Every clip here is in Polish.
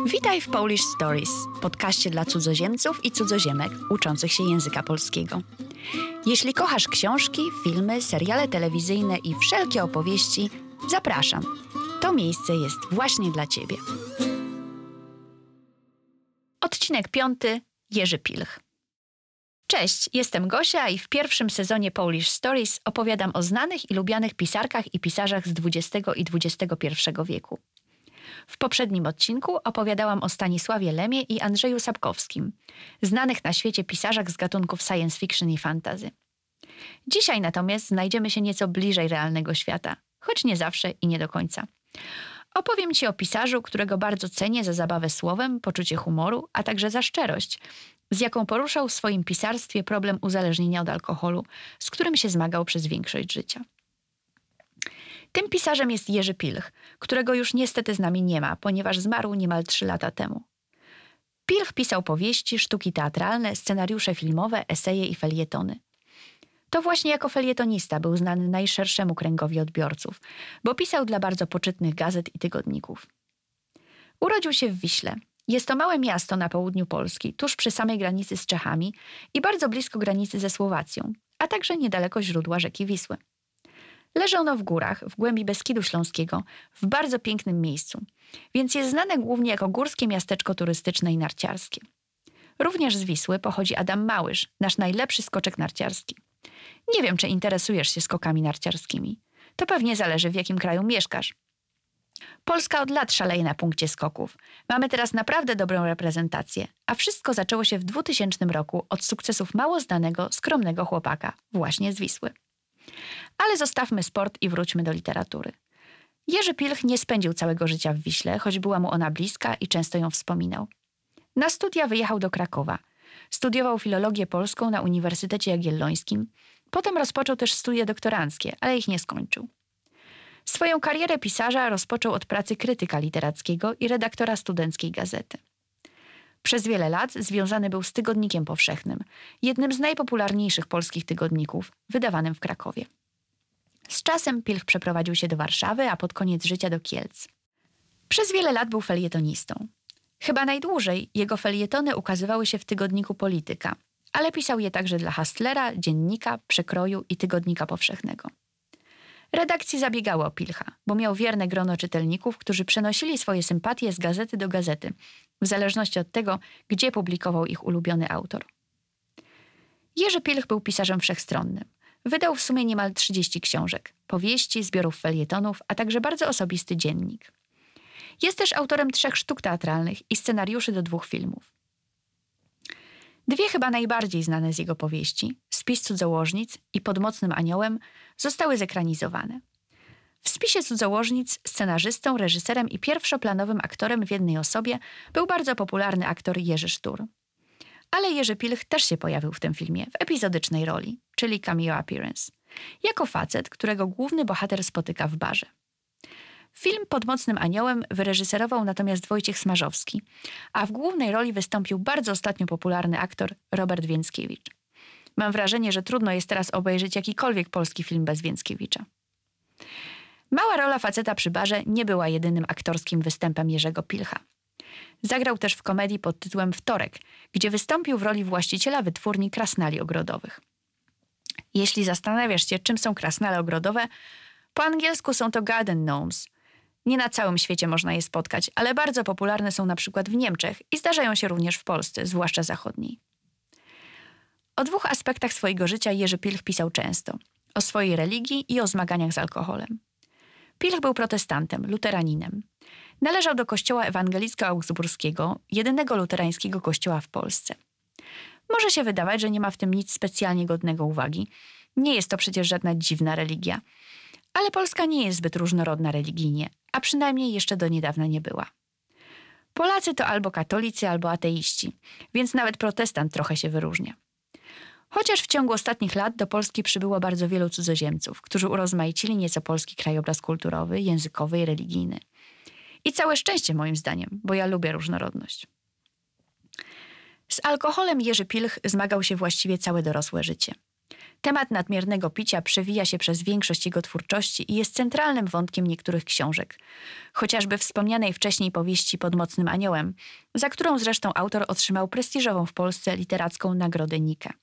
Witaj w Polish Stories, podcaście dla cudzoziemców i cudzoziemek uczących się języka polskiego. Jeśli kochasz książki, filmy, seriale telewizyjne i wszelkie opowieści, zapraszam. To miejsce jest właśnie dla Ciebie. Odcinek piąty. Jerzy Pilch. Cześć, jestem Gosia i w pierwszym sezonie Polish Stories opowiadam o znanych i lubianych pisarkach i pisarzach z XX i XXI wieku. W poprzednim odcinku opowiadałam o Stanisławie Lemie i Andrzeju Sapkowskim, znanych na świecie pisarzach z gatunków science fiction i fantazy. Dzisiaj natomiast znajdziemy się nieco bliżej realnego świata, choć nie zawsze i nie do końca. Opowiem Ci o pisarzu, którego bardzo cenię za zabawę słowem, poczucie humoru, a także za szczerość, z jaką poruszał w swoim pisarstwie problem uzależnienia od alkoholu, z którym się zmagał przez większość życia. Tym pisarzem jest Jerzy Pilch, którego już niestety z nami nie ma, ponieważ zmarł niemal trzy lata temu. Pilch pisał powieści, sztuki teatralne, scenariusze filmowe, eseje i felietony. To właśnie jako felietonista był znany najszerszemu kręgowi odbiorców, bo pisał dla bardzo poczytnych gazet i tygodników. Urodził się w Wiśle. Jest to małe miasto na południu Polski, tuż przy samej granicy z Czechami i bardzo blisko granicy ze Słowacją, a także niedaleko źródła rzeki Wisły. Leży ono w górach, w głębi Beskidu Śląskiego, w bardzo pięknym miejscu, więc jest znane głównie jako górskie miasteczko turystyczne i narciarskie. Również z Wisły pochodzi Adam Małysz, nasz najlepszy skoczek narciarski. Nie wiem, czy interesujesz się skokami narciarskimi. To pewnie zależy, w jakim kraju mieszkasz. Polska od lat szaleje na punkcie skoków. Mamy teraz naprawdę dobrą reprezentację, a wszystko zaczęło się w 2000 roku od sukcesów mało znanego, skromnego chłopaka, właśnie z Wisły. Ale zostawmy sport i wróćmy do literatury. Jerzy Pilch nie spędził całego życia w Wiśle, choć była mu ona bliska i często ją wspominał. Na studia wyjechał do Krakowa. Studiował filologię polską na Uniwersytecie Jagiellońskim. Potem rozpoczął też studia doktoranckie, ale ich nie skończył. Swoją karierę pisarza rozpoczął od pracy krytyka literackiego i redaktora studenckiej gazety. Przez wiele lat związany był z Tygodnikiem Powszechnym, jednym z najpopularniejszych polskich tygodników, wydawanym w Krakowie. Z czasem Pilch przeprowadził się do Warszawy, a pod koniec życia do Kielc. Przez wiele lat był felietonistą. Chyba najdłużej jego felietony ukazywały się w tygodniku Polityka, ale pisał je także dla Hastlera, Dziennika, Przekroju i Tygodnika Powszechnego. Redakcje zabiegały o Pilcha, bo miał wierne grono czytelników, którzy przenosili swoje sympatie z gazety do gazety, w zależności od tego, gdzie publikował ich ulubiony autor. Jerzy Pilch był pisarzem wszechstronnym. Wydał w sumie niemal 30 książek, powieści, zbiorów felietonów, a także bardzo osobisty dziennik. Jest też autorem trzech sztuk teatralnych i scenariuszy do dwóch filmów. Dwie chyba najbardziej znane z jego powieści, Spis cudzołożnic i Pod mocnym aniołem, zostały zekranizowane. W spisie cudzołożnic scenarzystą, reżyserem i pierwszoplanowym aktorem w jednej osobie był bardzo popularny aktor Jerzy Sztur. Ale Jerzy Pilch też się pojawił w tym filmie w epizodycznej roli, czyli cameo appearance, jako facet, którego główny bohater spotyka w barze. Film Pod mocnym aniołem wyreżyserował natomiast Wojciech Smarzowski, a w głównej roli wystąpił bardzo ostatnio popularny aktor Robert Więckiewicz. Mam wrażenie, że trudno jest teraz obejrzeć jakikolwiek polski film bez Więckiewicza. Mała rola faceta przy barze nie była jedynym aktorskim występem Jerzego Pilcha. Zagrał też w komedii pod tytułem Wtorek, gdzie wystąpił w roli właściciela wytwórni krasnali ogrodowych. Jeśli zastanawiasz się, czym są krasnale ogrodowe, po angielsku są to garden gnomes. Nie na całym świecie można je spotkać, ale bardzo popularne są na przykład w Niemczech i zdarzają się również w Polsce, zwłaszcza zachodniej. O dwóch aspektach swojego życia Jerzy Pilch pisał często: o swojej religii i o zmaganiach z alkoholem. Pilch był protestantem, luteraninem. Należał do kościoła ewangelicko-augsburskiego, jedynego luterańskiego kościoła w Polsce. Może się wydawać, że nie ma w tym nic specjalnie godnego uwagi. Nie jest to przecież żadna dziwna religia. Ale Polska nie jest zbyt różnorodna religijnie, a przynajmniej jeszcze do niedawna nie była. Polacy to albo katolicy, albo ateiści, więc nawet protestant trochę się wyróżnia. Chociaż w ciągu ostatnich lat do Polski przybyło bardzo wielu cudzoziemców, którzy urozmaicili nieco polski krajobraz kulturowy, językowy i religijny. I całe szczęście moim zdaniem, bo ja lubię różnorodność. Z alkoholem Jerzy Pilch zmagał się właściwie całe dorosłe życie. Temat nadmiernego picia przewija się przez większość jego twórczości i jest centralnym wątkiem niektórych książek, chociażby wspomnianej wcześniej powieści Pod mocnym aniołem, za którą zresztą autor otrzymał prestiżową w Polsce literacką nagrodę Nike.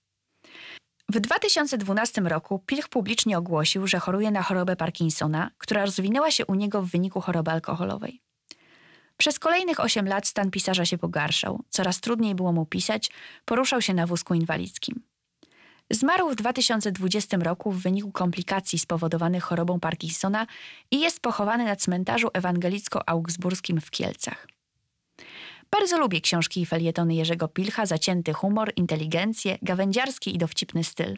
W 2012 roku Pilch publicznie ogłosił, że choruje na chorobę Parkinsona, która rozwinęła się u niego w wyniku choroby alkoholowej. Przez kolejnych 8 lat stan pisarza się pogarszał, coraz trudniej było mu pisać, poruszał się na wózku inwalidzkim. Zmarł w 2020 roku w wyniku komplikacji spowodowanych chorobą Parkinsona i jest pochowany na cmentarzu ewangelicko-augsburskim w Kielcach. Bardzo lubię książki i felietony Jerzego Pilcha, zacięty humor, inteligencję, gawędziarski i dowcipny styl.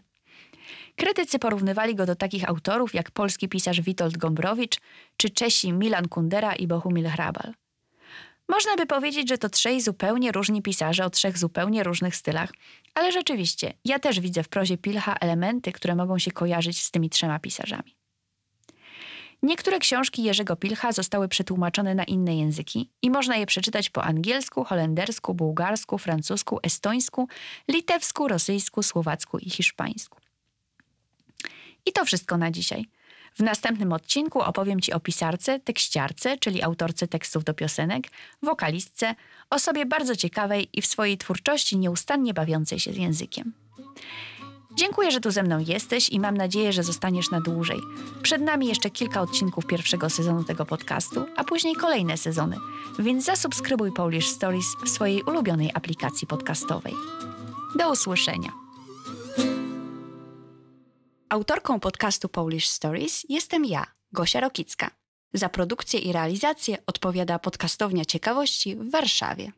Krytycy porównywali go do takich autorów jak polski pisarz Witold Gombrowicz czy Czesi Milan Kundera i Bohumil Hrabal. Można by powiedzieć, że to trzej zupełnie różni pisarze o trzech zupełnie różnych stylach, ale rzeczywiście, ja też widzę w prozie Pilcha elementy, które mogą się kojarzyć z tymi trzema pisarzami. Niektóre książki Jerzego Pilcha zostały przetłumaczone na inne języki i można je przeczytać po angielsku, holendersku, bułgarsku, francusku, estońsku, litewsku, rosyjsku, słowacku i hiszpańsku. I to wszystko na dzisiaj. W następnym odcinku opowiem Ci o pisarce, tekściarce, czyli autorce tekstów do piosenek, wokalistce, osobie bardzo ciekawej i w swojej twórczości nieustannie bawiącej się językiem. Dziękuję, że tu ze mną jesteś i mam nadzieję, że zostaniesz na dłużej. Przed nami jeszcze kilka odcinków pierwszego sezonu tego podcastu, a później kolejne sezony, więc zasubskrybuj Polish Stories w swojej ulubionej aplikacji podcastowej. Do usłyszenia. Autorką podcastu Polish Stories jestem ja, Gosia Rokicka. Za produkcję i realizację odpowiada podcastownia ciekawości w Warszawie.